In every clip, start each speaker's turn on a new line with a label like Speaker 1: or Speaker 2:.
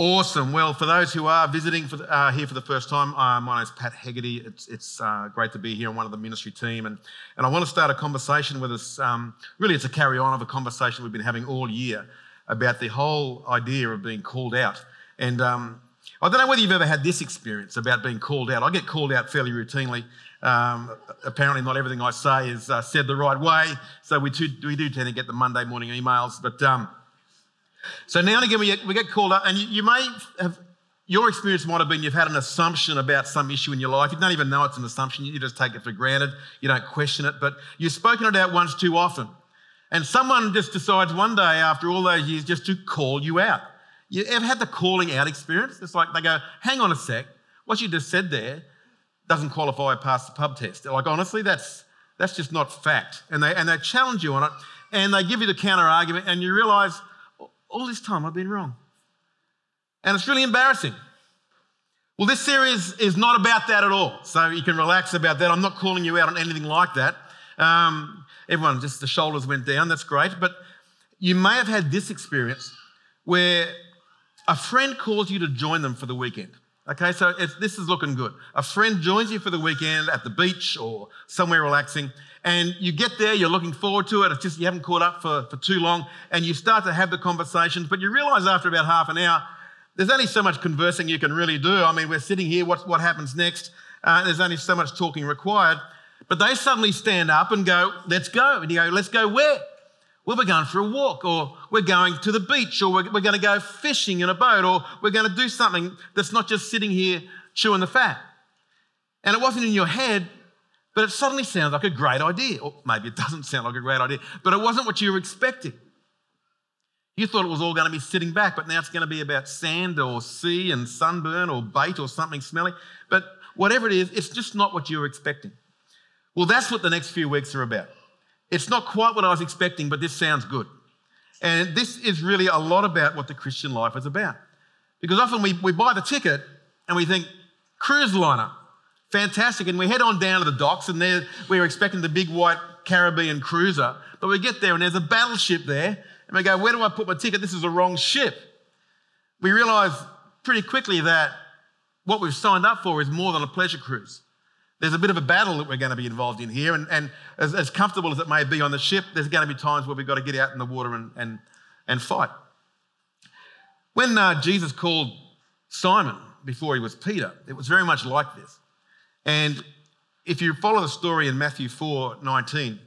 Speaker 1: Awesome. Well, for those who are visiting for the, uh, here for the first time, uh, my name is Pat Hegarty. It's, it's uh, great to be here. I'm one of the ministry team, and, and I want to start a conversation with us. Um, really, it's a carry on of a conversation we've been having all year about the whole idea of being called out. And um, I don't know whether you've ever had this experience about being called out. I get called out fairly routinely. Um, apparently, not everything I say is uh, said the right way, so we, too, we do tend to get the Monday morning emails, but. So now and again, we get, we get called up, and you, you may have, your experience might have been you've had an assumption about some issue in your life. You don't even know it's an assumption, you just take it for granted, you don't question it, but you've spoken it out once too often. And someone just decides one day after all those years just to call you out. You ever had the calling out experience? It's like they go, hang on a sec, what you just said there doesn't qualify past the pub test. Like, honestly, that's, that's just not fact. And they, and they challenge you on it, and they give you the counter argument, and you realize, all this time I've been wrong. And it's really embarrassing. Well, this series is not about that at all. So you can relax about that. I'm not calling you out on anything like that. Um, everyone, just the shoulders went down. That's great. But you may have had this experience where a friend calls you to join them for the weekend. Okay, so this is looking good. A friend joins you for the weekend at the beach or somewhere relaxing, and you get there, you're looking forward to it, it's just you haven't caught up for, for too long, and you start to have the conversations, but you realize after about half an hour, there's only so much conversing you can really do. I mean, we're sitting here, what, what happens next? Uh, there's only so much talking required. But they suddenly stand up and go, let's go. And you go, let's go where? Well, we're going for a walk, or we're going to the beach, or we're, we're going to go fishing in a boat, or we're going to do something that's not just sitting here chewing the fat. And it wasn't in your head, but it suddenly sounds like a great idea. Or maybe it doesn't sound like a great idea, but it wasn't what you were expecting. You thought it was all going to be sitting back, but now it's going to be about sand or sea and sunburn or bait or something smelly. But whatever it is, it's just not what you were expecting. Well, that's what the next few weeks are about. It's not quite what I was expecting, but this sounds good. And this is really a lot about what the Christian life is about. Because often we, we buy the ticket and we think, cruise liner, fantastic. And we head on down to the docks and there we are expecting the big white Caribbean cruiser. But we get there and there's a battleship there. And we go, where do I put my ticket? This is a wrong ship. We realize pretty quickly that what we've signed up for is more than a pleasure cruise. There's a bit of a battle that we're going to be involved in here. And, and as, as, comfortable as it may be on the ship, there's going to be times where we've got to get out in the water and, and, and fight. When uh, Jesus called Simon before he was Peter, it was very much like this. And if you follow the story in Matthew 4 19,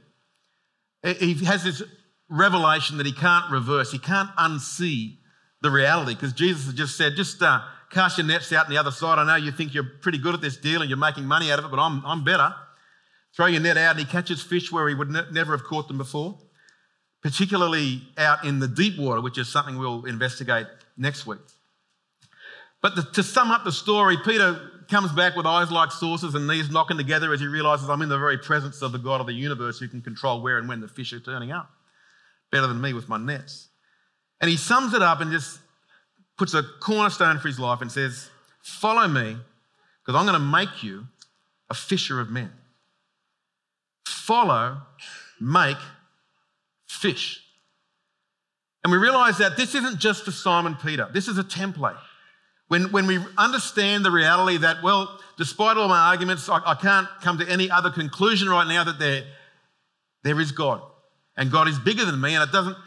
Speaker 1: he has this revelation that he can't reverse, he can't unsee the reality because Jesus has just said, just uh, cast your nets out on the other side. I know you think you're pretty good at this deal and you're making money out of it, but I'm, I'm better. Throw your net out and he catches fish where he would ne- never have caught them before, particularly out in the deep water, which is something we'll investigate next week. But the, to sum up the story, Peter comes back with eyes like saucers and knees knocking together as he realizes I'm in the very presence of the God of the universe who can control where and when the fish are turning up. Better than me with my nets. And he sums it up and just puts a cornerstone for his life and says, Follow me, because I'm going to make you a fisher of men. Follow, make, fish. And we realize that this isn't just for Simon Peter, this is a template. When, when we understand the reality that, well, despite all my arguments, I, I can't come to any other conclusion right now that there, there is God. And God is bigger than me. And it doesn't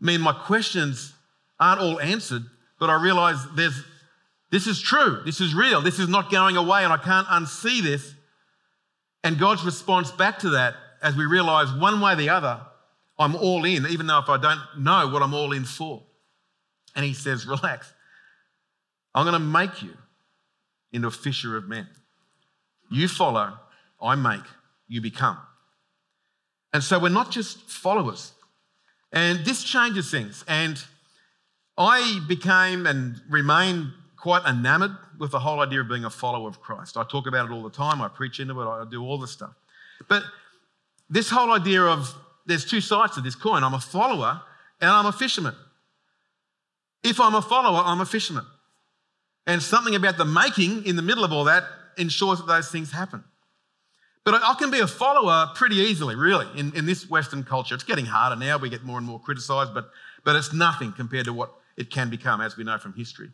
Speaker 1: mean my questions aren't all answered, but I realize there's, this is true, this is real, this is not going away, and I can't unsee this. And God's response back to that, as we realize one way or the other, I'm all in, even though if I don't know what I'm all in for. And He says, Relax, I'm going to make you into a fisher of men. You follow, I make, you become. And so we're not just followers. And this changes things. And I became and remain quite enamored with the whole idea of being a follower of Christ. I talk about it all the time, I preach into it, I do all this stuff. But this whole idea of there's two sides to this coin I'm a follower and I'm a fisherman. If I'm a follower, I'm a fisherman. And something about the making in the middle of all that ensures that those things happen. But I can be a follower pretty easily, really, in, in this Western culture. It's getting harder now. We get more and more criticized, but, but it's nothing compared to what it can become, as we know from history.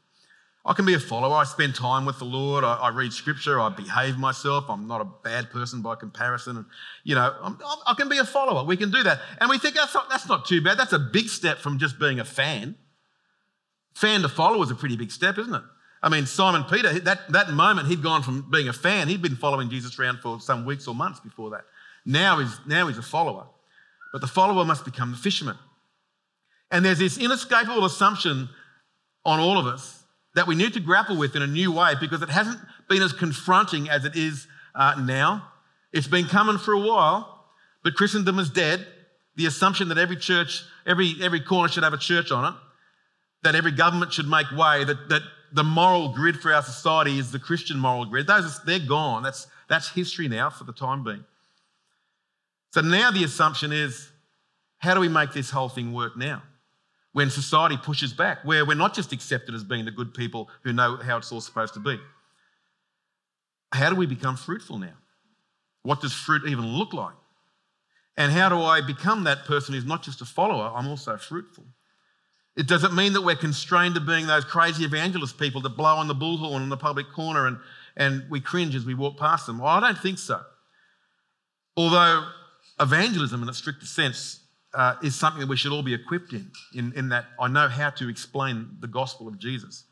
Speaker 1: I can be a follower. I spend time with the Lord. I, I, read scripture. I behave myself. I'm not a bad person by comparison. And, you know, I'm, i can be a follower. We can do that. And we think that's not, that's not too bad. That's a big step from just being a fan. Fan to follower is a pretty big step, isn't it? I mean, Simon Peter, that, that moment he'd gone from being a fan, he'd been following Jesus around for some weeks or months before that. Now he's, now he's a follower. But the follower must become the fisherman. And there's this inescapable assumption on all of us that we need to grapple with in a new way because it hasn't been as confronting as it is uh, now. It's been coming for a while, but Christendom is dead. The assumption that every church, every, every corner should have a church on it, that every government should make way, that, that the moral grid for our society is the Christian moral grid. Those, they're gone. That's, that's history now for the time being. So now the assumption is how do we make this whole thing work now? When society pushes back, where we're not just accepted as being the good people who know how it's all supposed to be. How do we become fruitful now? What does fruit even look like? And how do I become that person who's not just a follower, I'm also fruitful? It doesn't mean that we're constrained to being those crazy evangelist people that blow on the bullhorn in the public corner and, and we cringe as we walk past them. Well, I don't think so. Although evangelism, in a stricter sense, uh, is something that we should all be equipped in, in, in that I know how to explain the gospel of Jesus.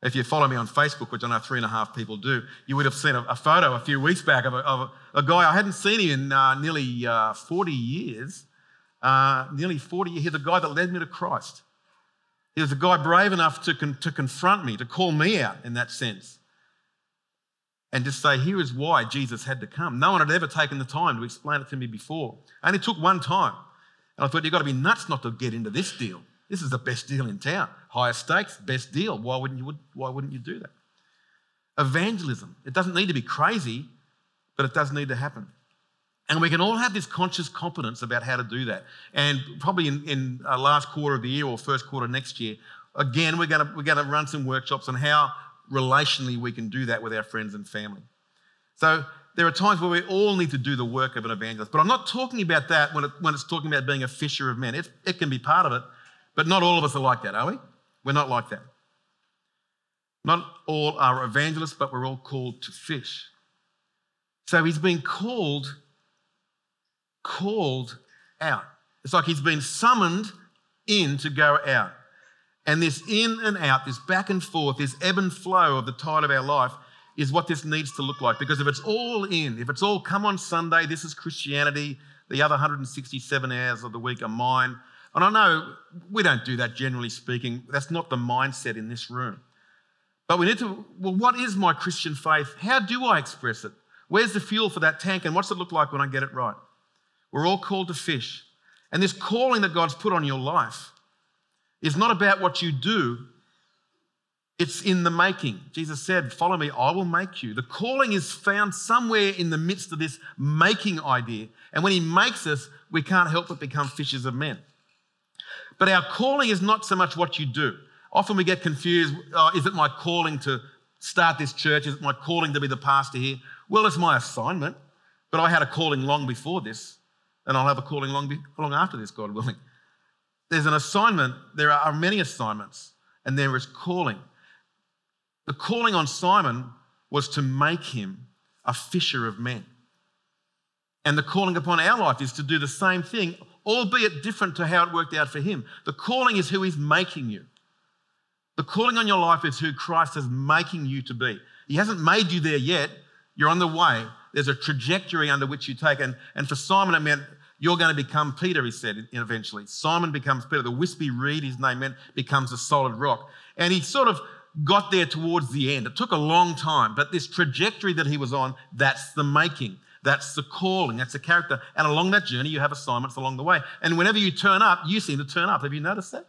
Speaker 1: If you follow me on Facebook, which I know three and a half people do, you would have seen a, a photo a few weeks back of a, of a, a guy I hadn't seen him in uh, nearly uh, 40 years. Uh, nearly 40 years. He's the guy that led me to Christ. He was a guy brave enough to, con- to confront me, to call me out in that sense. And just say, here is why Jesus had to come. No one had ever taken the time to explain it to me before. I only took one time. And I thought, you've got to be nuts not to get into this deal. This is the best deal in town. Highest stakes, best deal. Why wouldn't you, why wouldn't you do that? Evangelism. It doesn't need to be crazy, but it does need to happen. And we can all have this conscious competence about how to do that. And probably in, in last quarter of the year or first quarter next year, again, we're going we're to run some workshops on how relationally we can do that with our friends and family. So there are times where we all need to do the work of an evangelist. But I'm not talking about that when, it, when it's talking about being a fisher of men. It, it can be part of it, but not all of us are like that, are we? We're not like that. Not all are evangelists, but we're all called to fish. So he's been called called out. It's like he's been summoned in to go out. And this in and out, this back and forth, this ebb and flow of the tide of our life is what this needs to look like. Because if it's all in, if it's all come on Sunday, this is Christianity, the other 167 hours of the week are mine. And I know we don't do that generally speaking. That's not the mindset in this room. But we need to, well, what is my Christian faith? How do I express it? Where's the fuel for that tank? And what's it look like when I get it right? We're all called to fish. And this calling that God's put on your life is not about what you do, it's in the making. Jesus said, Follow me, I will make you. The calling is found somewhere in the midst of this making idea. And when He makes us, we can't help but become fishers of men. But our calling is not so much what you do. Often we get confused oh, is it my calling to start this church? Is it my calling to be the pastor here? Well, it's my assignment, but I had a calling long before this and I'll have a calling long, long after this, God willing. There's an assignment, there are many assignments, and there is calling. The calling on Simon was to make him a fisher of men. And the calling upon our life is to do the same thing, albeit different to how it worked out for him. The calling is who he's making you. The calling on your life is who Christ is making you to be. He hasn't made you there yet. You're on the way. There's a trajectory under which you take. And, and for Simon, it meant you're going to become Peter, he said eventually. Simon becomes Peter. The wispy reed, his name meant, becomes a solid rock. And he sort of got there towards the end. It took a long time, but this trajectory that he was on, that's the making. That's the calling. That's the character. And along that journey, you have assignments along the way. And whenever you turn up, you seem to turn up. Have you noticed that?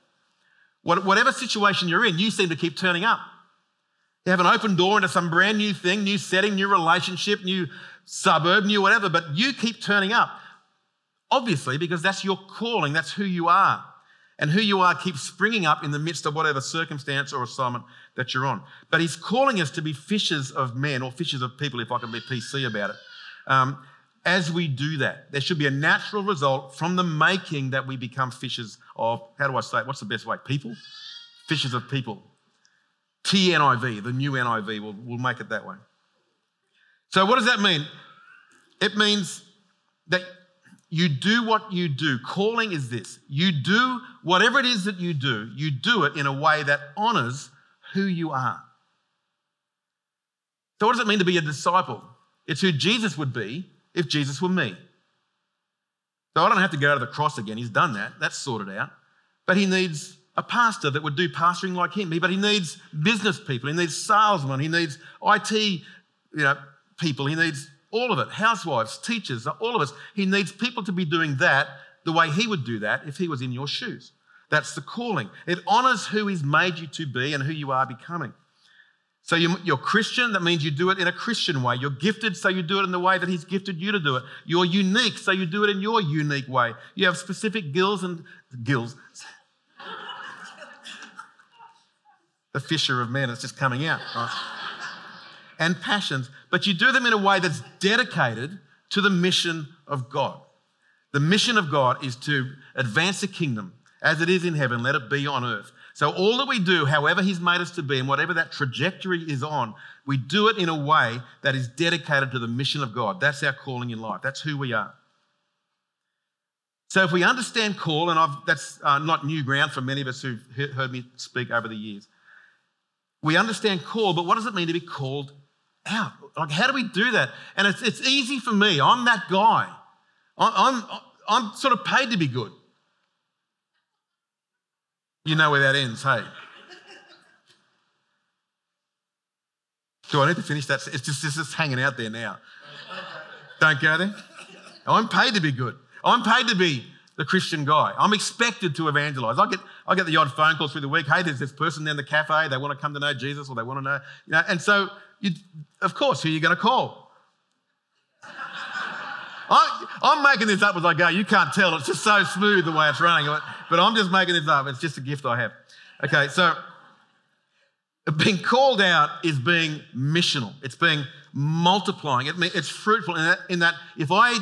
Speaker 1: Whatever situation you're in, you seem to keep turning up. You have an open door into some brand new thing, new setting, new relationship, new suburb, new whatever, but you keep turning up. Obviously, because that's your calling, that's who you are. And who you are keeps springing up in the midst of whatever circumstance or assignment that you're on. But he's calling us to be fishers of men or fishers of people, if I can be PC about it. Um, as we do that, there should be a natural result from the making that we become fishers of, how do I say it? What's the best way? People? Fishers of people. TNIV, the new NIV, we'll, we'll make it that way. So, what does that mean? It means that you do what you do. Calling is this you do whatever it is that you do, you do it in a way that honors who you are. So, what does it mean to be a disciple? It's who Jesus would be if Jesus were me. So, I don't have to go to the cross again. He's done that, that's sorted out. But he needs a pastor that would do pastoring like him. But he needs business people, he needs salesmen, he needs IT you know, people, he needs all of it housewives, teachers, all of us. He needs people to be doing that the way he would do that if he was in your shoes. That's the calling. It honors who he's made you to be and who you are becoming. So you're Christian, that means you do it in a Christian way. You're gifted, so you do it in the way that He's gifted you to do it. You're unique, so you do it in your unique way. You have specific gills and gills. the fisher of men is just coming out. Right? And passions, but you do them in a way that's dedicated to the mission of God. The mission of God is to advance the kingdom as it is in heaven, let it be on earth. So, all that we do, however He's made us to be, and whatever that trajectory is on, we do it in a way that is dedicated to the mission of God. That's our calling in life, that's who we are. So, if we understand call, and I've, that's uh, not new ground for many of us who've heard me speak over the years, we understand call, but what does it mean to be called out? Like, how do we do that? And it's, it's easy for me. I'm that guy. I'm, I'm, I'm sort of paid to be good. You know where that ends, hey? Do I need to finish that? It's just, it's just hanging out there now. Don't go there. I'm paid to be good. I'm paid to be the Christian guy. I'm expected to evangelize. I get, I get the odd phone call through the week. Hey, there's this person in the cafe. They want to come to know Jesus or they want to know, you know. And so, you, of course, who are you going to call? I, I'm making this up as I go. You can't tell. It's just so smooth the way it's running. But I'm just making this up. It's just a gift I have. Okay, so being called out is being missional. It's being multiplying. It, it's fruitful in that, in that if I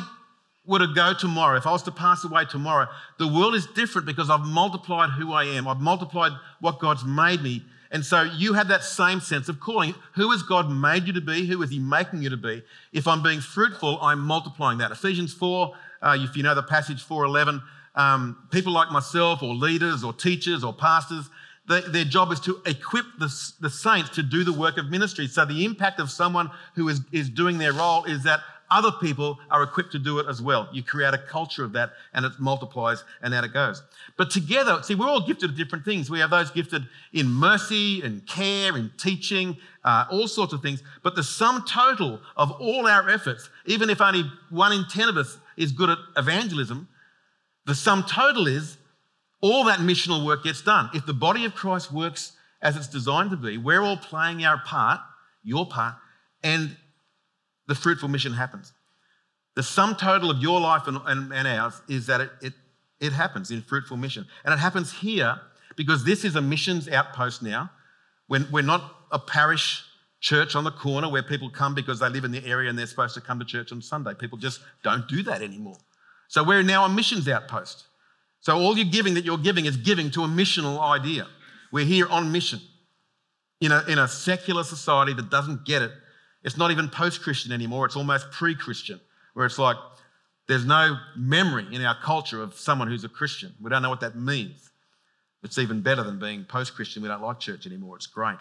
Speaker 1: were to go tomorrow, if I was to pass away tomorrow, the world is different because I've multiplied who I am. I've multiplied what God's made me and so you have that same sense of calling. Who has God made you to be? Who is He making you to be? If I'm being fruitful, I'm multiplying that. Ephesians 4, uh, if you know the passage 411, um, people like myself, or leaders, or teachers, or pastors, they, their job is to equip the, the saints to do the work of ministry. So the impact of someone who is, is doing their role is that other people are equipped to do it as well. You create a culture of that and it multiplies and out it goes. But together, see, we're all gifted at different things. We have those gifted in mercy and care, and teaching, uh, all sorts of things. But the sum total of all our efforts, even if only one in 10 of us is good at evangelism, the sum total is all that missional work gets done. If the body of Christ works as it's designed to be, we're all playing our part, your part, and the fruitful mission happens. The sum total of your life and, and, and ours is that it, it, it happens in fruitful mission. And it happens here because this is a missions outpost now. When we're not a parish church on the corner where people come because they live in the area and they're supposed to come to church on Sunday. People just don't do that anymore. So we're now a missions outpost. So all you're giving that you're giving is giving to a missional idea. We're here on mission. In a, in a secular society that doesn't get it, it's not even post Christian anymore, it's almost pre Christian, where it's like there's no memory in our culture of someone who's a Christian. We don't know what that means. It's even better than being post Christian. We don't like church anymore. It's great.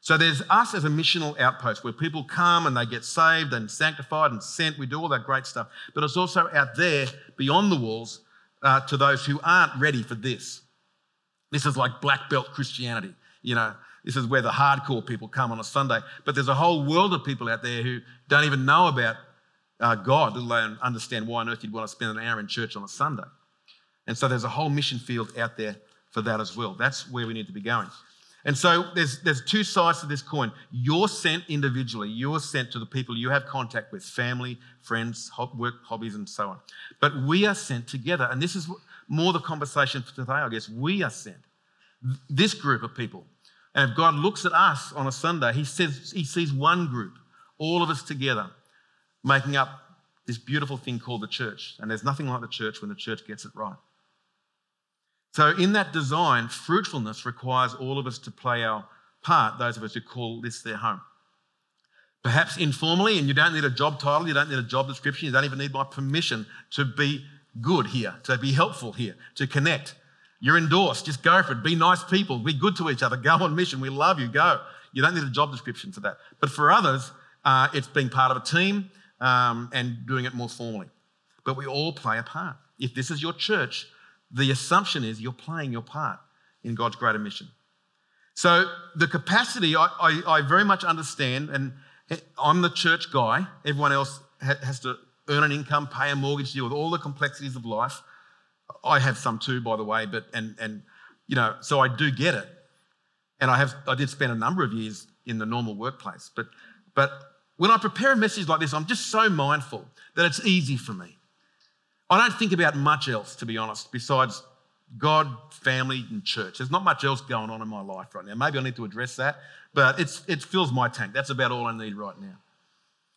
Speaker 1: So there's us as a missional outpost where people come and they get saved and sanctified and sent. We do all that great stuff. But it's also out there beyond the walls uh, to those who aren't ready for this. This is like black belt Christianity. You know, this is where the hardcore people come on a Sunday. But there's a whole world of people out there who don't even know about uh, God, let alone understand why on earth you'd want to spend an hour in church on a Sunday. And so there's a whole mission field out there for that as well. That's where we need to be going. And so there's, there's two sides to this coin. You're sent individually, you're sent to the people you have contact with family, friends, work, hobbies, and so on. But we are sent together. And this is more the conversation for today, I guess. We are sent. This group of people and if God looks at us on a Sunday, he, says, he sees one group, all of us together, making up this beautiful thing called the church. And there's nothing like the church when the church gets it right. So, in that design, fruitfulness requires all of us to play our part, those of us who call this their home. Perhaps informally, and you don't need a job title, you don't need a job description, you don't even need my permission to be good here, to be helpful here, to connect. You're endorsed. Just go for it. Be nice people. Be good to each other. Go on mission. We love you. Go. You don't need a job description for that. But for others, uh, it's being part of a team um, and doing it more formally. But we all play a part. If this is your church, the assumption is you're playing your part in God's greater mission. So the capacity, I, I, I very much understand, and I'm the church guy. Everyone else has to earn an income, pay a mortgage, deal with all the complexities of life. I have some too, by the way, but and and you know, so I do get it. And I have I did spend a number of years in the normal workplace, but but when I prepare a message like this, I'm just so mindful that it's easy for me. I don't think about much else, to be honest, besides God, family, and church. There's not much else going on in my life right now. Maybe I need to address that, but it's, it fills my tank. That's about all I need right now.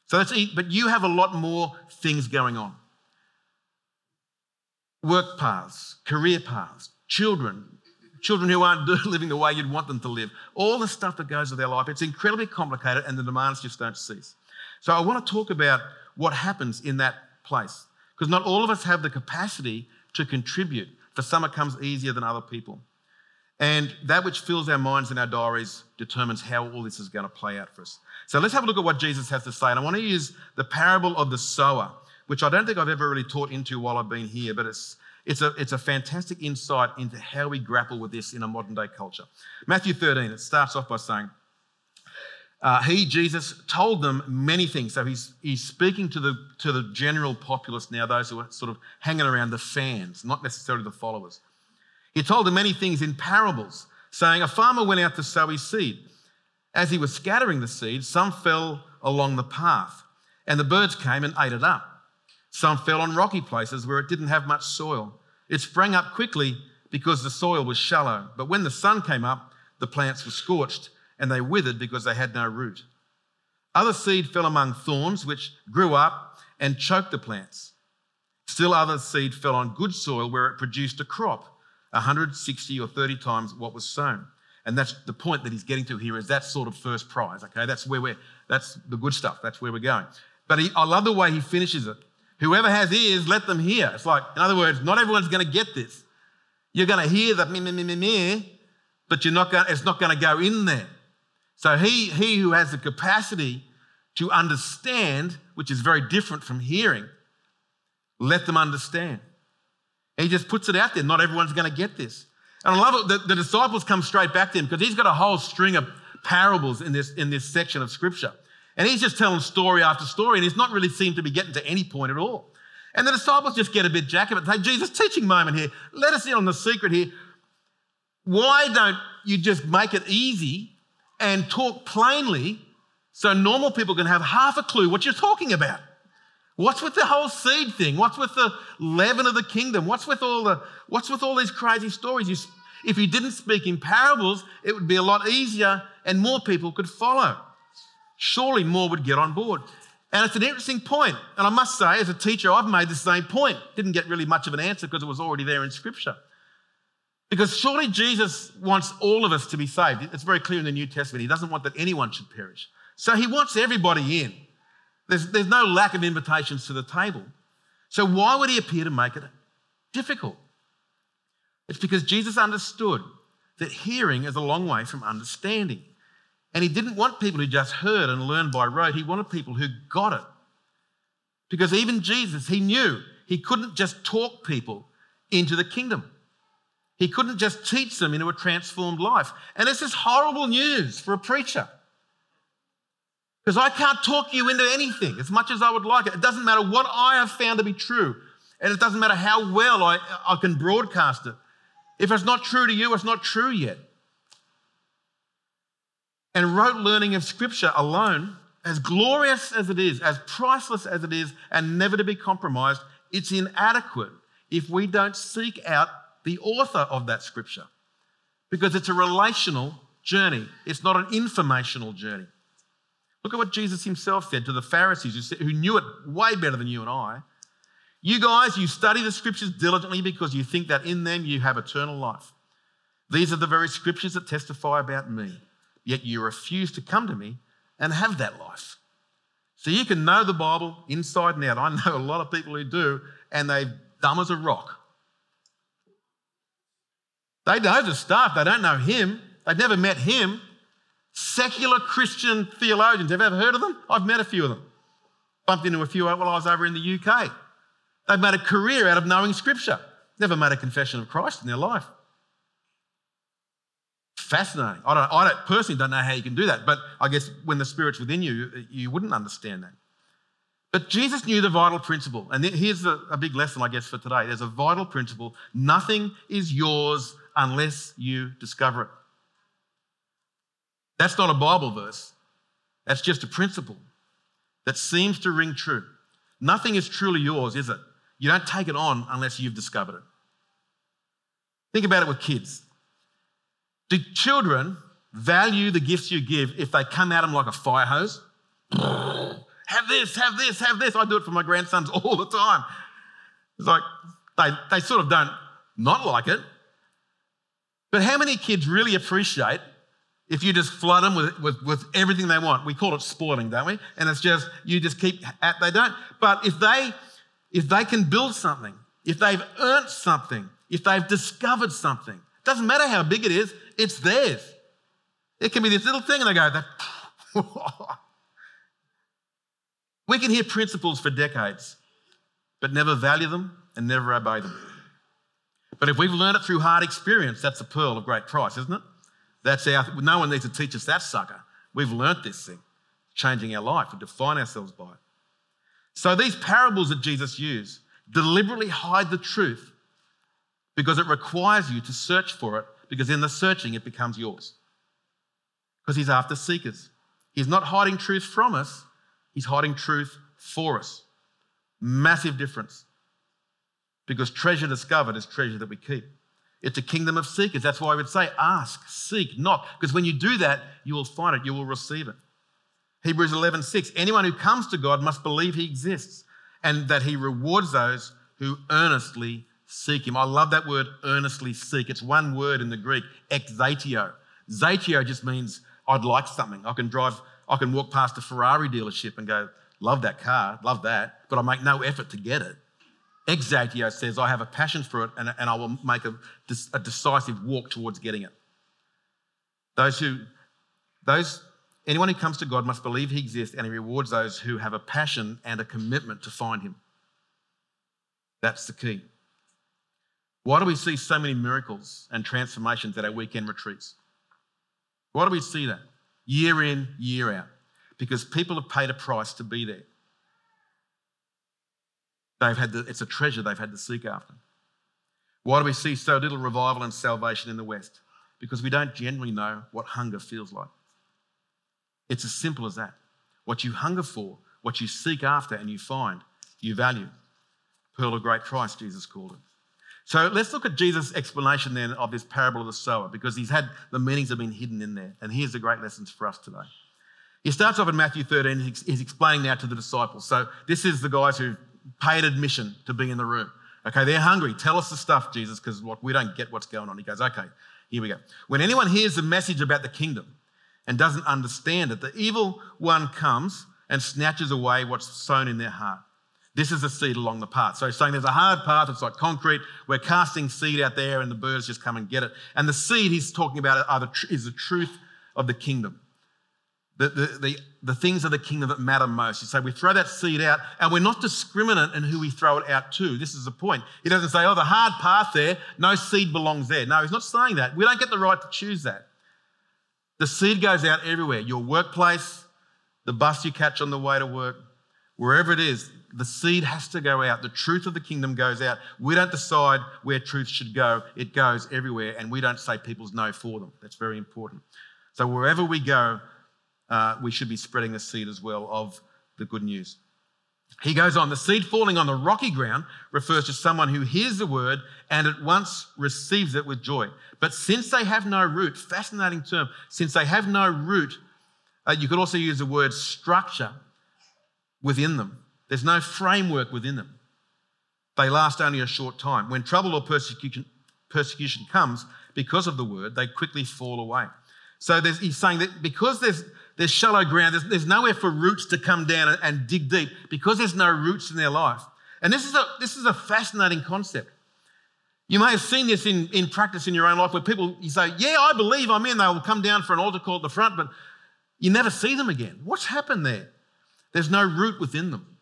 Speaker 1: So that's but you have a lot more things going on. Work paths, career paths, children, children who aren't living the way you'd want them to live, all the stuff that goes with their life. It's incredibly complicated and the demands just don't cease. So I want to talk about what happens in that place because not all of us have the capacity to contribute. For some, it comes easier than other people. And that which fills our minds and our diaries determines how all this is going to play out for us. So let's have a look at what Jesus has to say. And I want to use the parable of the sower, which I don't think I've ever really taught into while I've been here, but it's it's a, it's a fantastic insight into how we grapple with this in a modern day culture. Matthew 13, it starts off by saying, uh, He, Jesus, told them many things. So he's, he's speaking to the, to the general populace now, those who are sort of hanging around the fans, not necessarily the followers. He told them many things in parables, saying, A farmer went out to sow his seed. As he was scattering the seed, some fell along the path, and the birds came and ate it up. Some fell on rocky places where it didn't have much soil. It sprang up quickly because the soil was shallow. But when the sun came up, the plants were scorched and they withered because they had no root. Other seed fell among thorns, which grew up and choked the plants. Still, other seed fell on good soil where it produced a crop, 160 or 30 times what was sown. And that's the point that he's getting to here is that sort of first prize, okay? That's where we're, that's the good stuff. That's where we're going. But he, I love the way he finishes it. Whoever has ears, let them hear. It's like, in other words, not everyone's going to get this. You're going to hear the me, me, me, me, me, but you're not going, it's not going to go in there. So he, he who has the capacity to understand, which is very different from hearing, let them understand. He just puts it out there. Not everyone's going to get this. And I love it. The, the disciples come straight back to him because he's got a whole string of parables in this, in this section of scripture. And he's just telling story after story, and he's not really seemed to be getting to any point at all. And the disciples just get a bit jacked of it. Say, Jesus, teaching moment here. Let us in on the secret here. Why don't you just make it easy and talk plainly so normal people can have half a clue what you're talking about? What's with the whole seed thing? What's with the leaven of the kingdom? What's with all the what's with all these crazy stories? You, if you didn't speak in parables, it would be a lot easier and more people could follow surely more would get on board. And it's an interesting point. And I must say, as a teacher, I've made the same point. Didn't get really much of an answer because it was already there in Scripture. Because surely Jesus wants all of us to be saved. It's very clear in the New Testament. He doesn't want that anyone should perish. So he wants everybody in. There's, there's no lack of invitations to the table. So why would he appear to make it difficult? It's because Jesus understood that hearing is a long way from understanding. And he didn't want people who just heard and learned by rote. He wanted people who got it. Because even Jesus, he knew he couldn't just talk people into the kingdom. He couldn't just teach them into a transformed life. And this is horrible news for a preacher. Because I can't talk you into anything as much as I would like it. It doesn't matter what I have found to be true. And it doesn't matter how well I, I can broadcast it. If it's not true to you, it's not true yet. And rote learning of Scripture alone, as glorious as it is, as priceless as it is, and never to be compromised, it's inadequate if we don't seek out the author of that Scripture. Because it's a relational journey, it's not an informational journey. Look at what Jesus himself said to the Pharisees who knew it way better than you and I. You guys, you study the scriptures diligently because you think that in them you have eternal life. These are the very scriptures that testify about me. Yet you refuse to come to me and have that life. So you can know the Bible inside and out. I know a lot of people who do, and they're dumb as a rock. They know the stuff, they don't know him, they've never met him. Secular Christian theologians, have you ever heard of them? I've met a few of them. Bumped into a few while I was over in the UK. They've made a career out of knowing Scripture, never made a confession of Christ in their life. Fascinating. I don't, I don't personally don't know how you can do that, but I guess when the Spirit's within you, you wouldn't understand that. But Jesus knew the vital principle. And here's a, a big lesson, I guess, for today. There's a vital principle nothing is yours unless you discover it. That's not a Bible verse, that's just a principle that seems to ring true. Nothing is truly yours, is it? You don't take it on unless you've discovered it. Think about it with kids. Do children value the gifts you give if they come at them like a fire hose? have this, have this, have this. I do it for my grandsons all the time. It's like they, they sort of don't not like it, but how many kids really appreciate if you just flood them with, with, with, everything they want? We call it spoiling, don't we? And it's just, you just keep at, they don't. But if they, if they can build something, if they've earned something, if they've discovered something, doesn't matter how big it is, it's theirs. It can be this little thing and they go, that. we can hear principles for decades, but never value them and never obey them. But if we've learned it through hard experience, that's a pearl of great price, isn't it? That's our, no one needs to teach us that sucker. We've learnt this thing, changing our life. We define ourselves by it. So these parables that Jesus used deliberately hide the truth because it requires you to search for it, because in the searching it becomes yours. Because he's after seekers. He's not hiding truth from us, he's hiding truth for us. Massive difference because treasure discovered is treasure that we keep. It's a kingdom of seekers. That's why I would say ask, seek, knock, because when you do that, you will find it, you will receive it. Hebrews 11, 6. Anyone who comes to God must believe he exists and that he rewards those who earnestly seek him. I love that word earnestly seek. It's one word in the Greek, exatio. Zatio just means I'd like something. I can drive, I can walk past a Ferrari dealership and go, love that car, love that, but I make no effort to get it. Exatio says, I have a passion for it and, and I will make a, a decisive walk towards getting it. Those who, those, anyone who comes to God must believe He exists and He rewards those who have a passion and a commitment to find Him. That's the key. Why do we see so many miracles and transformations at our weekend retreats? Why do we see that year in, year out? Because people have paid a price to be there. They've had the, it's a treasure they've had to seek after. Why do we see so little revival and salvation in the West? Because we don't generally know what hunger feels like. It's as simple as that. What you hunger for, what you seek after, and you find, you value. Pearl of great price, Jesus called it. So let's look at Jesus' explanation then of this parable of the sower, because he's had the meanings have been hidden in there. And here's the great lessons for us today. He starts off in Matthew 13, he's explaining now to the disciples. So this is the guys who paid admission to be in the room. Okay, they're hungry. Tell us the stuff, Jesus, because we don't get what's going on. He goes, okay, here we go. When anyone hears the message about the kingdom and doesn't understand it, the evil one comes and snatches away what's sown in their heart. This is the seed along the path. So he's saying there's a hard path, it's like concrete. We're casting seed out there and the birds just come and get it. And the seed he's talking about the, is the truth of the kingdom the, the, the, the, things of the kingdom that matter most. You say we throw that seed out, and we're not discriminate in who we throw it out to. This is the point. He doesn't say, oh, the hard path there, no seed belongs there. No, he's not saying that. We don't get the right to choose that. The seed goes out everywhere your workplace, the bus you catch on the way to work, wherever it is, the seed has to go out. The truth of the kingdom goes out. We don't decide where truth should go, it goes everywhere, and we don't say people's no for them. That's very important. So wherever we go, uh, we should be spreading the seed as well of the good news. He goes on, the seed falling on the rocky ground refers to someone who hears the word and at once receives it with joy. But since they have no root, fascinating term, since they have no root, uh, you could also use the word structure within them. There's no framework within them. They last only a short time. When trouble or persecution, persecution comes because of the word, they quickly fall away. So he's saying that because there's, there's shallow ground, there's, there's nowhere for roots to come down and, and dig deep, because there's no roots in their life. And this is a, this is a fascinating concept. You may have seen this in, in practice in your own life where people, you say, Yeah, I believe I'm in. They will come down for an altar call at the front, but you never see them again. What's happened there? There's no root within them.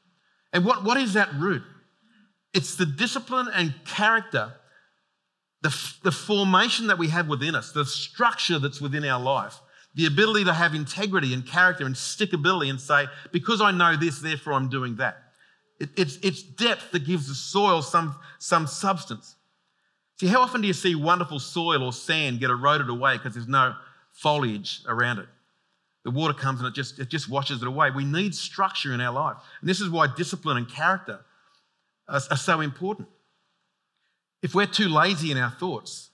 Speaker 1: And what, what is that root? It's the discipline and character, the, the formation that we have within us, the structure that's within our life, the ability to have integrity and character and stickability and say, because I know this, therefore I'm doing that. It, it's, it's depth that gives the soil some, some substance. See, how often do you see wonderful soil or sand get eroded away because there's no foliage around it? The water comes and it just, it just washes it away. We need structure in our life. And this is why discipline and character are, are so important. If we're too lazy in our thoughts,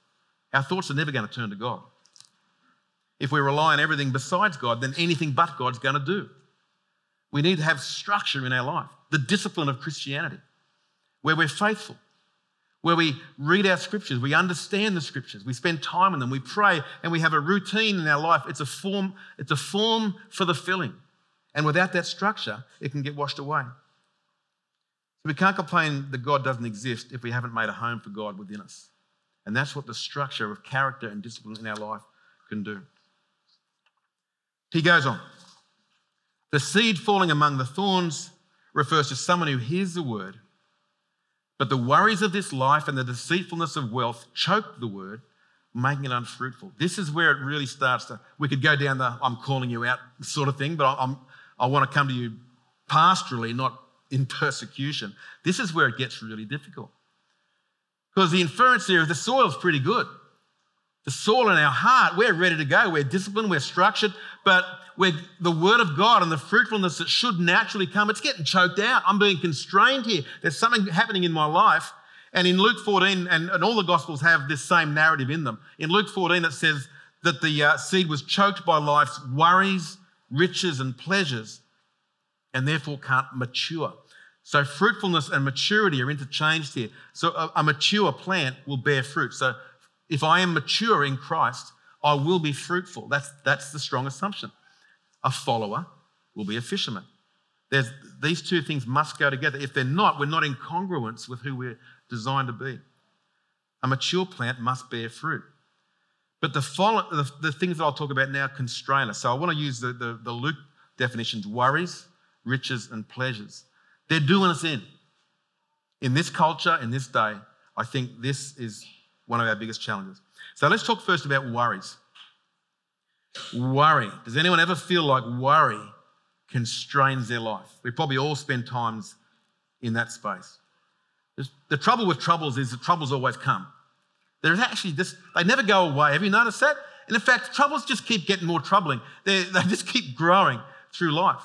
Speaker 1: our thoughts are never going to turn to God. If we rely on everything besides God, then anything but God's going to do. We need to have structure in our life, the discipline of Christianity, where we're faithful, where we read our scriptures, we understand the scriptures, we spend time in them, we pray, and we have a routine in our life. It's a form, it's a form for the filling. And without that structure, it can get washed away. So we can't complain that God doesn't exist if we haven't made a home for God within us. And that's what the structure of character and discipline in our life can do. He goes on. The seed falling among the thorns refers to someone who hears the word, but the worries of this life and the deceitfulness of wealth choke the word, making it unfruitful. This is where it really starts to. We could go down the I'm calling you out sort of thing, but I'm, I want to come to you pastorally, not in persecution. This is where it gets really difficult. Because the inference there is the soil's pretty good. The soil in our heart, we're ready to go. We're disciplined, we're structured, but with the word of God and the fruitfulness that should naturally come, it's getting choked out. I'm being constrained here. There's something happening in my life. And in Luke 14, and, and all the Gospels have this same narrative in them. In Luke 14, it says that the uh, seed was choked by life's worries, riches, and pleasures and therefore can't mature. So fruitfulness and maturity are interchanged here. So a, a, mature plant will bear fruit. So if I am mature in Christ, I will be fruitful. That's, that's the strong assumption. A follower will be a fisherman. There's, these two things must go together. If they're not, we're not in congruence with who we're designed to be. A mature plant must bear fruit. But the, follow, the, the things that I'll talk about now constrain us. So I want to use the, the, the Luke definitions worries, riches, and pleasures. They're doing us in. In this culture, in this day, I think this is one of our biggest challenges. So let's talk first about worries. Worry. Does anyone ever feel like worry constrains their life? We probably all spend times in that space. The trouble with troubles is that troubles always come. There's actually this, they never go away. Have you noticed that? And in fact, troubles just keep getting more troubling. They, they just keep growing through life.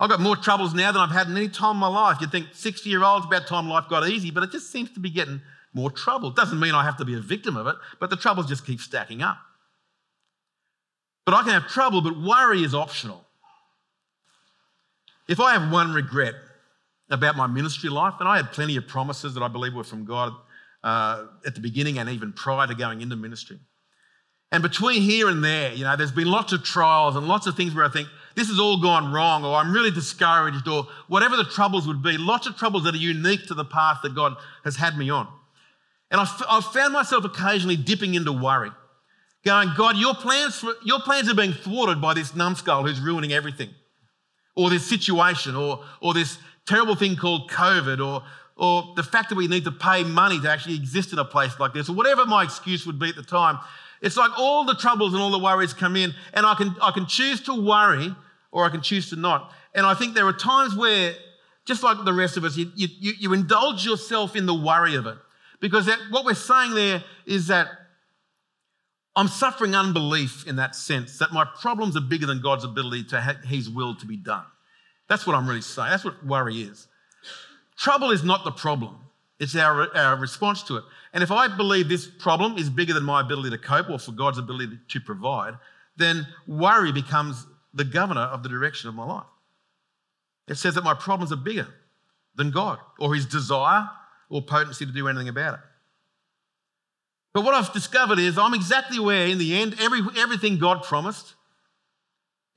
Speaker 1: I've got more troubles now than I've had in any time in my life. You'd think 60 year olds, about time life got easy, but it just seems to be getting more trouble. Doesn't mean I have to be a victim of it, but the troubles just keep stacking up. But I can have trouble, but worry is optional. If I have one regret about my ministry life, and I had plenty of promises that I believe were from God uh, at the beginning and even prior to going into ministry. And between here and there, you know, there's been lots of trials and lots of things where I think, this has all gone wrong, or I'm really discouraged, or whatever the troubles would be, lots of troubles that are unique to the path that God has had me on. And I've, I've found myself occasionally dipping into worry, going, God, your plans, for, your plans are being thwarted by this numbskull who's ruining everything, or this situation, or, or this terrible thing called COVID, or, or the fact that we need to pay money to actually exist in a place like this, or whatever my excuse would be at the time. It's like all the troubles and all the worries come in, and I can, I can choose to worry or I can choose to not. And I think there are times where, just like the rest of us, you, you, you indulge yourself in the worry of it. Because that, what we're saying there is that I'm suffering unbelief in that sense, that my problems are bigger than God's ability to His will to be done. That's what I'm really saying. That's what worry is. Trouble is not the problem, it's our, our response to it. And if I believe this problem is bigger than my ability to cope or for God's ability to provide, then worry becomes the governor of the direction of my life. It says that my problems are bigger than God or his desire or potency to do anything about it. But what I've discovered is I'm exactly where, in the end, every, everything God promised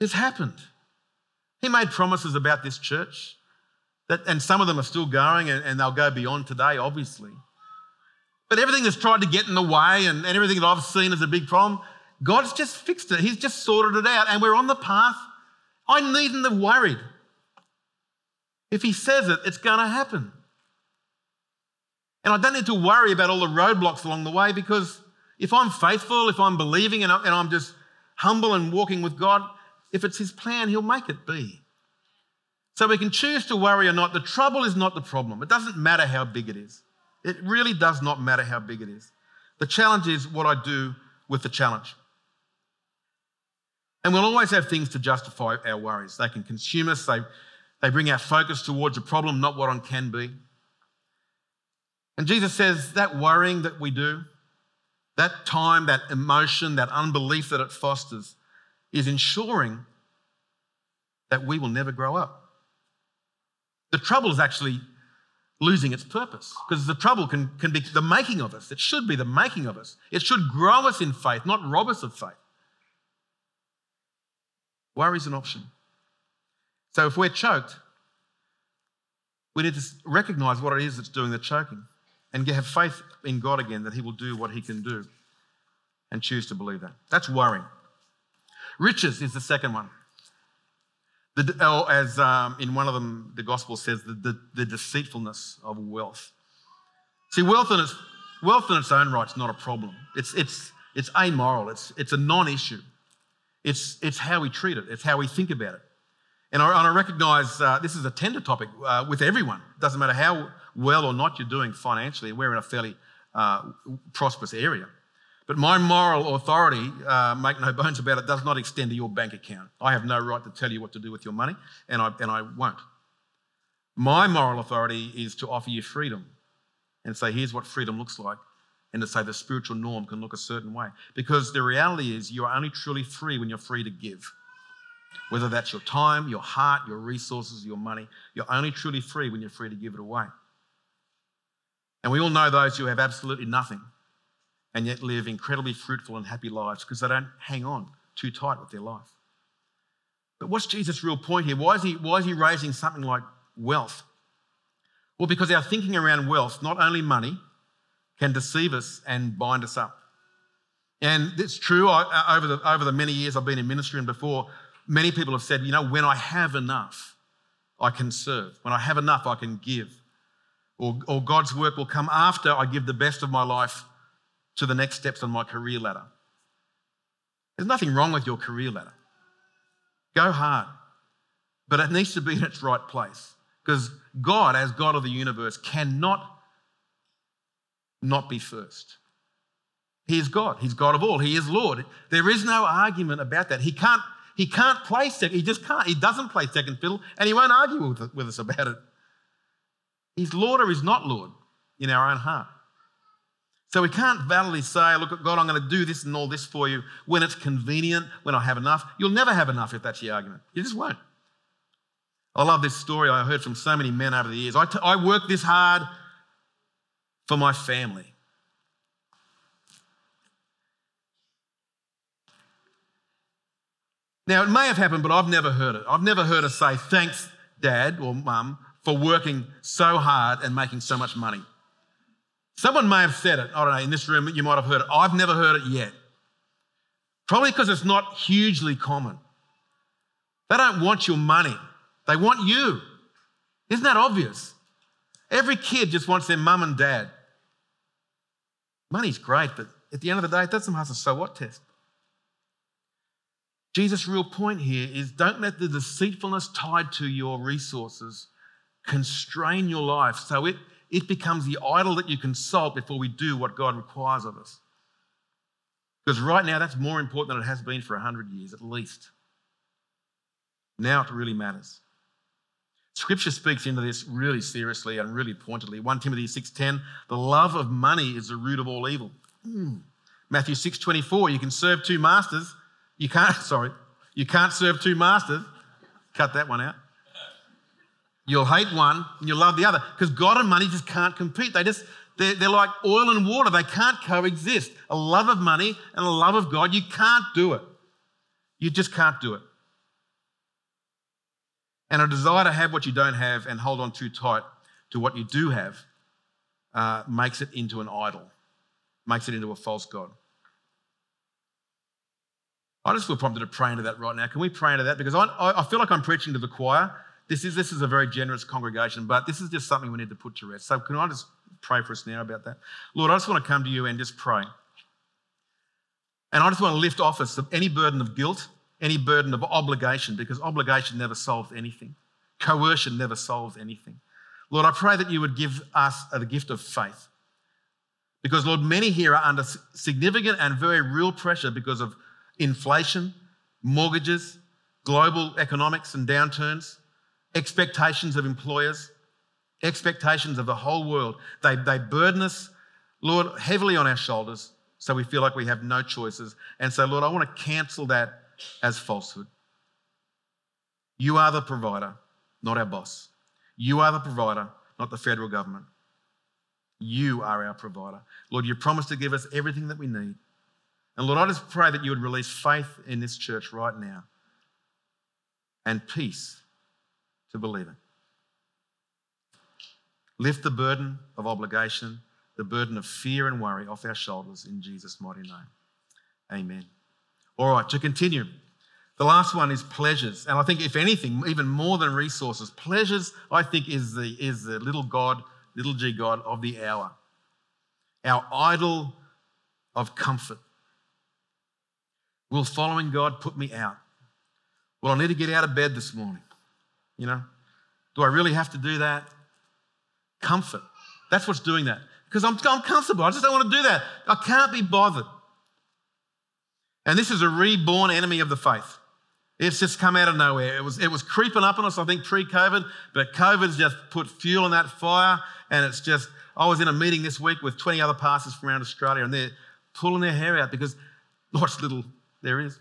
Speaker 1: has happened. He made promises about this church, that, and some of them are still going, and, and they'll go beyond today, obviously. But everything that's tried to get in the way and, and everything that I've seen as a big problem, God's just fixed it. He's just sorted it out, and we're on the path. I needn't have worried. If He says it, it's going to happen. And I don't need to worry about all the roadblocks along the way because if I'm faithful, if I'm believing and I'm just humble and walking with God, if it's His plan, He'll make it be. So we can choose to worry or not. The trouble is not the problem. It doesn't matter how big it is. It really does not matter how big it is. The challenge is what I do with the challenge. And we'll always have things to justify our worries. They can consume us, they, they bring our focus towards a problem, not what one can be. And Jesus says that worrying that we do, that time, that emotion, that unbelief that it fosters, is ensuring that we will never grow up. The trouble is actually losing its purpose because the trouble can, can be the making of us. It should be the making of us. It should grow us in faith, not rob us of faith. Worry is an option. So if we're choked, we need to recognize what it is that's doing the choking and have faith in God again that He will do what He can do and choose to believe that. That's worrying. Riches is the second one. The, oh, as um, in one of them, the gospel says, the, the, the deceitfulness of wealth. See, wealth in its, wealth in its own right is not a problem. It's, it's, it's amoral, it's, it's a non issue. It's, it's how we treat it, it's how we think about it. And I, and I recognize uh, this is a tender topic uh, with everyone. It doesn't matter how well or not you're doing financially. We're in a fairly uh, prosperous area. But my moral authority, uh, make no bones about it, does not extend to your bank account. I have no right to tell you what to do with your money, and I, and I won't. My moral authority is to offer you freedom and say, here's what freedom looks like, and to say the spiritual norm can look a certain way. Because the reality is, you are only truly free when you're free to give. Whether that's your time, your heart, your resources, your money, you're only truly free when you're free to give it away. And we all know those who have absolutely nothing and yet live incredibly fruitful and happy lives because they don't hang on too tight with their life. But what's Jesus' real point here? Why is he, why is he raising something like wealth? Well, because our thinking around wealth, not only money, can deceive us and bind us up. And it's true, I, uh, over, the, over the many years I've been in ministry and before, many people have said, you know, when I have enough, I can serve. When I have enough, I can give or, or God's work will come after I give the best of my life to the next steps on my career ladder. There's nothing wrong with your career ladder. Go hard, but it needs to be in its right place because God, as God of the universe, cannot not be first. He is God. He's God of all. He is Lord. There is no argument about that. He can't, he can't play second. He just can't. He doesn't play second fiddle, and he won't argue with, with us about it. He's Lord or he's not Lord in our own heart. So we can't validly say, look, at God, I'm going to do this and all this for you when it's convenient, when I have enough. You'll never have enough if that's the argument. You just won't. I love this story I heard from so many men over the years. I, t- I worked this hard for my family. Now, it may have happened, but I've never heard it. I've never heard her say, thanks, dad or mum, for working so hard and making so much money. Someone may have said it. I don't know, in this room, you might have heard it. I've never heard it yet. Probably because it's not hugely common. They don't want your money, they want you. Isn't that obvious? Every kid just wants their mum and dad. Money's great, but at the end of the day, it doesn't a so what test. Jesus' real point here is don't let the deceitfulness tied to your resources constrain your life so it, it becomes the idol that you consult before we do what God requires of us. Because right now, that's more important than it has been for 100 years at least. Now it really matters. Scripture speaks into this really seriously and really pointedly. 1 Timothy 6:10, the love of money is the root of all evil. Mm. Matthew 6:24, you can serve two masters. You can't, sorry, you can't serve two masters. Cut that one out. You'll hate one and you'll love the other because God and money just can't compete. They just they're, they're like oil and water. They can't coexist. A love of money and a love of God, you can't do it. You just can't do it. And a desire to have what you don't have and hold on too tight to what you do have uh, makes it into an idol, makes it into a false God. I just feel prompted to pray into that right now. Can we pray into that? Because I, I feel like I'm preaching to the choir. This is, this is a very generous congregation, but this is just something we need to put to rest. So, can I just pray for us now about that? Lord, I just want to come to you and just pray. And I just want to lift off us any burden of guilt, any burden of obligation, because obligation never solves anything. Coercion never solves anything. Lord, I pray that you would give us the gift of faith. Because, Lord, many here are under significant and very real pressure because of inflation, mortgages, global economics and downturns, expectations of employers, expectations of the whole world. They, they burden us, Lord, heavily on our shoulders, so we feel like we have no choices. And so, Lord, I want to cancel that as falsehood. You are the provider, not our boss. You are the provider, not the federal government. You are our provider. Lord, you promised to give us everything that we need. And Lord, I just pray that you would release faith in this church right now and peace to believe it. Lift the burden of obligation, the burden of fear and worry off our shoulders in Jesus' mighty name. Amen. All right, to continue. The last one is pleasures. And I think, if anything, even more than resources, pleasures, I think, is the, is the little God, little g God of the hour. Our idol of comfort. Will following God put me out? Well, I need to get out of bed this morning. You know, do I really have to do that? Comfort. That's what's doing that. Because I'm, I'm comfortable. I just don't want to do that. I can't be bothered. And this is a reborn enemy of the faith. It's just come out of nowhere. It was, it was creeping up on us, I think, pre COVID, but COVID's just put fuel on that fire. And it's just, I was in a meeting this week with 20 other pastors from around Australia, and they're pulling their hair out because, watch little there is.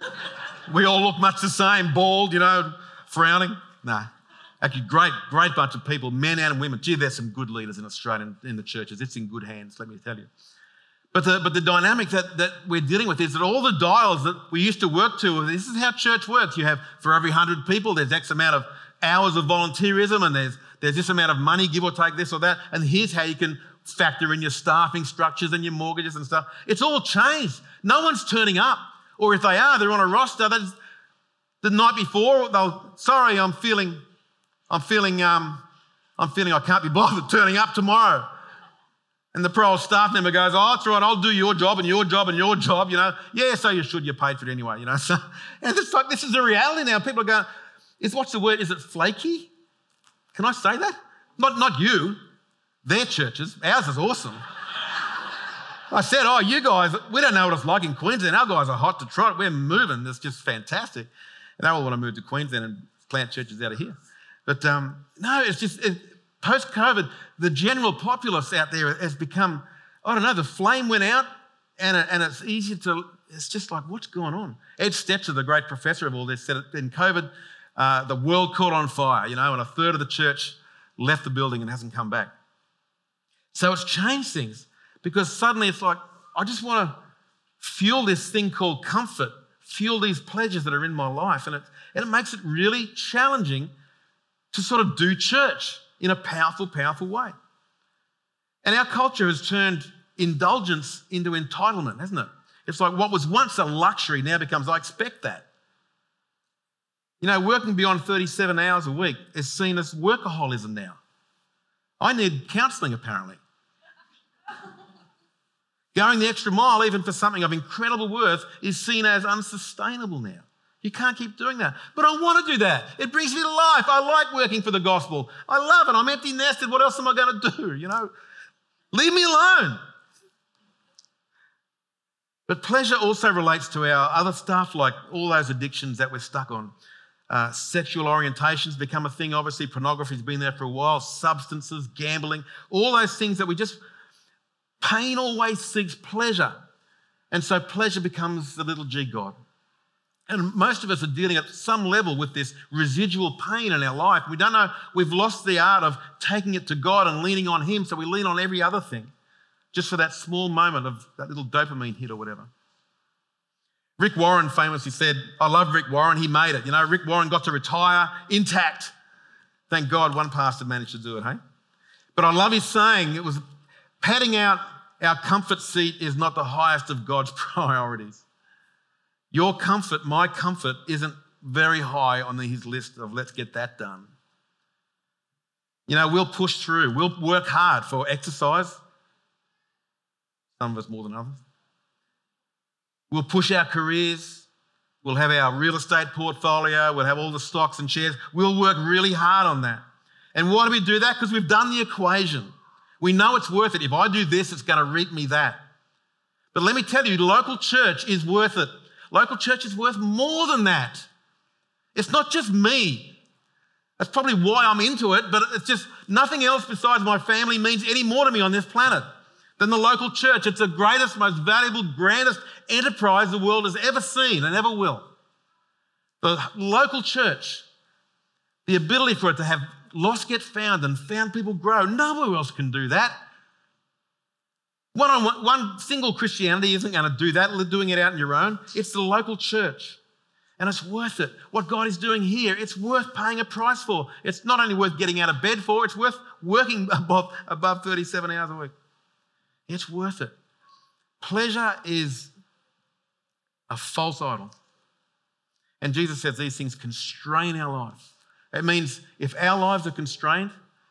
Speaker 1: we all look much the same, bald, you know, frowning. No. Actually, great, great bunch of people, men and women. Gee, there's some good leaders in Australia in, in the churches. It's in good hands, let me tell you. But the, but the dynamic that, that we're dealing with is that all the dials that we used to work to, this is how church works. You have for every 100 people, there's X amount of hours of volunteerism and there's, there's this amount of money, give or take this or that. And here's how you can factor in your staffing structures and your mortgages and stuff. It's all changed. No one's turning up. Or if they are, they're on a roster. That's the night before, they'll, sorry, I'm feeling, I'm feeling, um, I'm feeling I can't be bothered turning up tomorrow. And the pro staff member goes, Oh, that's right, I'll do your job and your job and your job, you know. Yeah, so you should, you're paid for it anyway, you know. So, and it's like, this is the reality now. People are going, is what's the word? Is it flaky? Can I say that? Not, not you, their churches. Ours is awesome. I said, Oh, you guys, we don't know what it's like in Queensland. Our guys are hot to trot. We're moving. It's just fantastic. And they all want to move to Queensland and plant churches out of here. But um, no, it's just it, post COVID, the general populace out there has become, I don't know, the flame went out and, and it's easier to, it's just like, what's going on? Ed Stetzer, the great professor of all this, said in COVID, uh, the world caught on fire, you know, and a third of the church left the building and hasn't come back. So it's changed things because suddenly it's like, I just want to fuel this thing called comfort, fuel these pleasures that are in my life. And it, and it makes it really challenging to sort of do church in a powerful, powerful way. And our culture has turned indulgence into entitlement, hasn't it? It's like what was once a luxury now becomes, I expect that. You know, working beyond 37 hours a week is seen as workaholism now. I need counselling, apparently. Going the extra mile, even for something of incredible worth, is seen as unsustainable now. You can't keep doing that. But I want to do that. It brings me to life. I like working for the gospel. I love it. I'm empty nested. What else am I going to do? You know, leave me alone. But pleasure also relates to our other stuff, like all those addictions that we're stuck on. Uh, sexual orientations become a thing. Obviously, pornography's been there for a while. Substances, gambling, all those things that we just Pain always seeks pleasure. And so pleasure becomes the little g God. And most of us are dealing at some level with this residual pain in our life. We don't know, we've lost the art of taking it to God and leaning on Him, so we lean on every other thing just for that small moment of that little dopamine hit or whatever. Rick Warren famously said, I love Rick Warren, he made it. You know, Rick Warren got to retire intact. Thank God one pastor managed to do it, hey? But I love his saying, it was padding out our comfort seat is not the highest of God's priorities. Your comfort, my comfort, isn't very high on his list of let's get that done. You know, we'll push through, we'll work hard for exercise, some of us more than others. We'll push our careers, we'll have our real estate portfolio, we'll have all the stocks and shares. We'll work really hard on that. And why do we do that? Because we've done the equation. We know it's worth it. If I do this, it's going to reap me that. But let me tell you, local church is worth it. Local church is worth more than that. It's not just me. That's probably why I'm into it, but it's just nothing else besides my family means any more to me on this planet than the local church. It's the greatest, most valuable, grandest enterprise the world has ever seen and ever will. The local church, the ability for it to have lost get found and found people grow, nowhere else can do that. One on one, one single Christianity isn't going to do that, doing it out on your own. It's the local church. And it's worth it. What God is doing here, it's worth paying a price for. It's not only worth getting out of bed for, it's worth working above, above 37 hours a week. It's worth it. Pleasure is a false idol. And Jesus says these things constrain our lives. It means if our lives are constrained,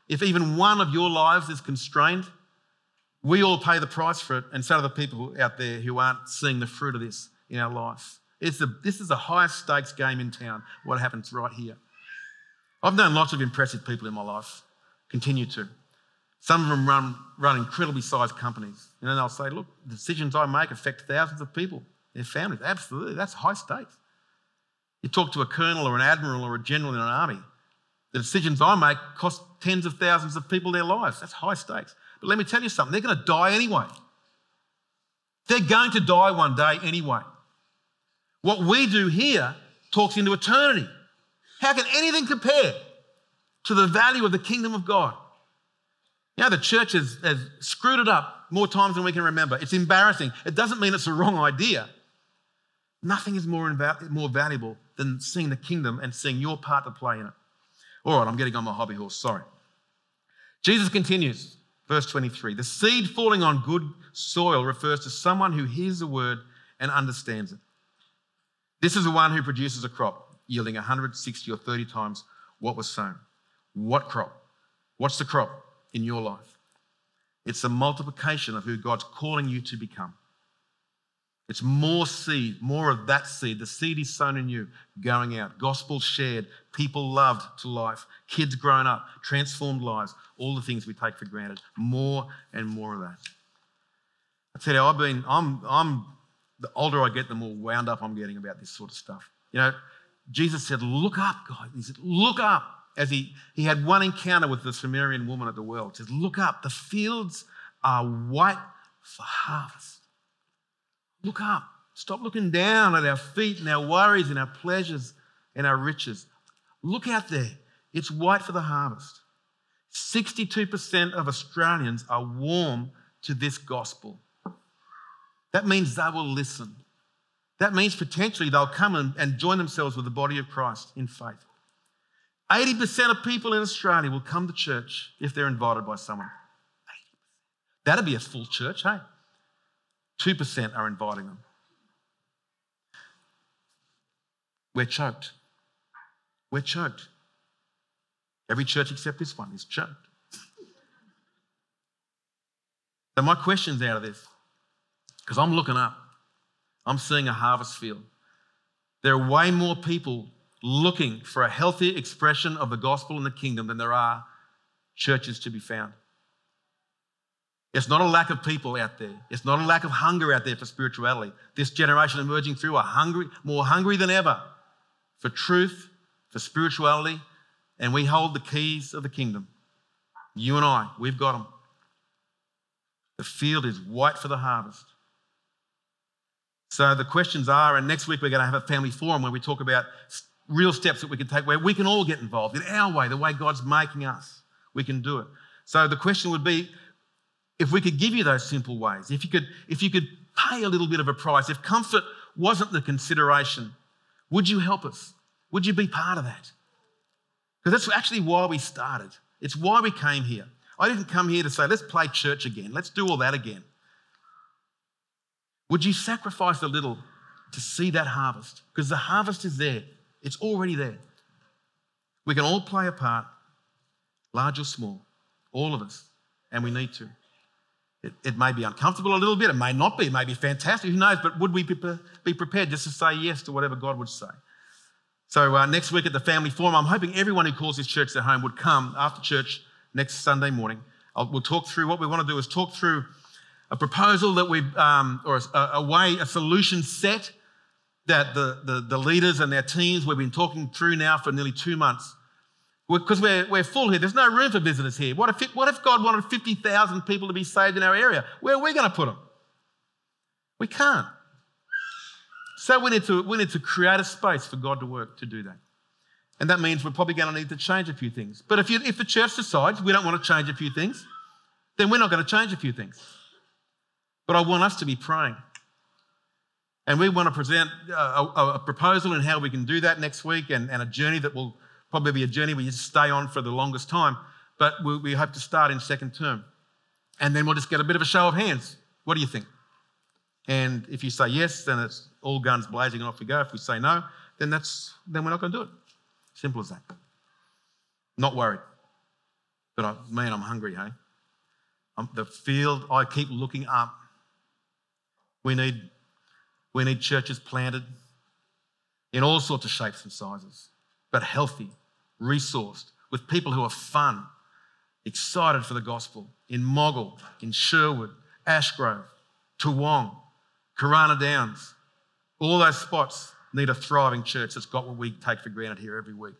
Speaker 1: if even one of your lives is constrained, we all pay the price for it, and so do the people out there who aren't seeing the fruit of this in our life. It's the, this is the highest stakes game in town, what happens right here. I've known lots of impressive people in my life, continue to. Some of them run, run incredibly sized companies. And then they'll say, look, the decisions I make affect thousands of people, their families. Absolutely, that's high stakes. You talk to a colonel or an admiral or a general in an army, the decisions I make cost tens of thousands of people their lives. That's high stakes. But let me tell you something, they're going to die anyway. They're going to die one day anyway. What we do here talks into eternity. How can anything compare to the value of the kingdom of God? You know, the church has, has screwed it up more times than we can remember. It's embarrassing. It doesn't mean it's a wrong idea. Nothing is more, inva- more valuable than seeing the kingdom and seeing your part to play in it. All right, I'm getting on my hobby horse, sorry. Jesus continues, verse 23 The seed falling on good soil refers to someone who hears the word and understands it. This is the one who produces a crop yielding 160 or 30 times what was sown. What crop? What's the crop in your life? It's the multiplication of who God's calling you to become. It's more seed, more of that seed. The seed is sown in you, going out. Gospel shared, people loved to life, kids grown up, transformed lives, all the things we take for granted. More and more of that. I tell you, I've been, I'm, I'm, the older I get, the more wound up I'm getting about this sort of stuff. You know, Jesus said, Look up, guys. He said, Look up. As he, he had one encounter with the Samaritan woman at the well. He says, Look up. The fields are white for harvest. Look up. Stop looking down at our feet and our worries and our pleasures and our riches. Look out there. It's white for the harvest. 62% of Australians are warm to this gospel. That means they will listen. That means potentially they'll come and, join themselves with the body of Christ in faith. 80% of people in Australia will come to church if they're invited by someone. That'd be a full church, hey? 2% are inviting them. We're choked. We're choked. Every church except this one is choked. So, my question's out of this because I'm looking up. I'm seeing a harvest field. There are way more people looking for a healthy expression of the gospel in the kingdom than there are churches to be found. It's not a lack of people out there. It's not a lack of hunger out there for spirituality. This generation emerging through are hungry, more hungry than ever for truth, for spirituality, and we hold the keys of the kingdom. You and I, we've got them. The field is white for the harvest. So the questions are, and next week we're going to have a family forum where we talk about real steps that we can take where we can all get involved in our way, the way God's making us. We can do it. So the question would be if we could give you those simple ways, if you could, if you could pay a little bit of a price, if comfort wasn't the consideration, would you help us? Would you be part of that? Because that's actually why we started. It's why we came here. I didn't come here to say, let's play church again, let's do all that again. Would you sacrifice a little to see that harvest? Because the harvest is there, it's already there. We can all play a part, large or small, all of us, and we need to. It, it, may be uncomfortable a little bit, it may not be, it may be fantastic, who knows, but would we be, prepared just to say yes to whatever God would say? So, uh, next week at the family forum, I'm hoping everyone who calls this church their home would come after church next Sunday morning. I'll, we'll talk through what we want to do is talk through a proposal that we, um, or a, a, way, a solution set that the, the, the leaders and their teams we've been talking through now for nearly two months because we're, we're full here. There's no room for visitors here. What if, what if God wanted 50,000 people to be saved in our area? Where are we going to put them? We can't. So we need, to, we need to create a space for God to work to do that. And that means we're probably going to need to change a few things. But if, you, if the church decides we don't want to change a few things, then we're not going to change a few things. But I want us to be praying. And we want to present a, a, a proposal and how we can do that next week and, and a journey that will probably be a journey we just stay on for the longest time, but we, we hope to start in second term. And then we'll just get a bit of a show of hands. What do you think? And if you say yes, then it's all guns blazing and off we go. If we say no, then that's then we're not going to do it. Simple as that. Not worried. But I, man, I'm hungry, hey? I'm, the field, I keep looking up. We need, we need churches planted in all sorts of shapes and sizes, but healthy, resourced, with people who are fun, excited for the gospel in Moggill, in Sherwood, Ashgrove, Toowong, Karana Downs. All those spots need a thriving church that's got what we take for granted here every week.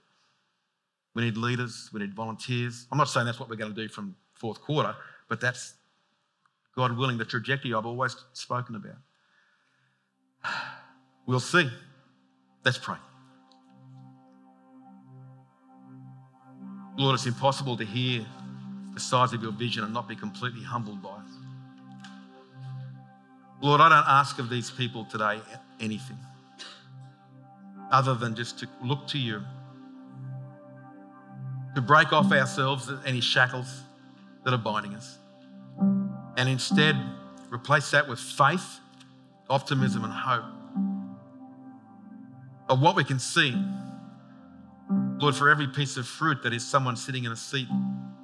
Speaker 1: We need leaders, we need volunteers. I'm not saying that's what we're going to do from fourth quarter, but that's, God willing, the trajectory I've always spoken about. We'll see. Let's pray. Lord, it's impossible to hear the size of your vision and not be completely humbled by it. Lord, I don't ask of these people today anything other than just to look to you, to break off ourselves any shackles that are binding us, and instead replace that with faith, optimism, and hope of what we can see Lord, for every piece of fruit that is someone sitting in a seat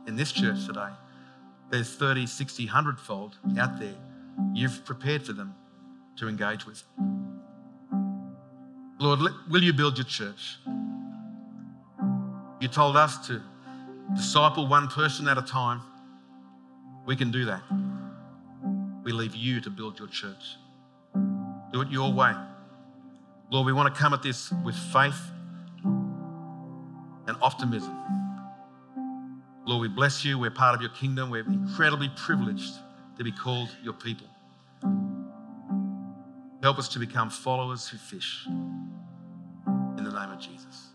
Speaker 1: in this church today, there's 30, 60, 100 fold out there you've prepared for them to engage with. Lord, will you build your church? You told us to disciple one person at a time. We can do that. We leave you to build your church. Do it your way. Lord, we want to come at this with faith and optimism. Lord, we bless you. We're part of your kingdom. We're incredibly privileged to be called your people. Help us to become followers who fish. In the name of Jesus.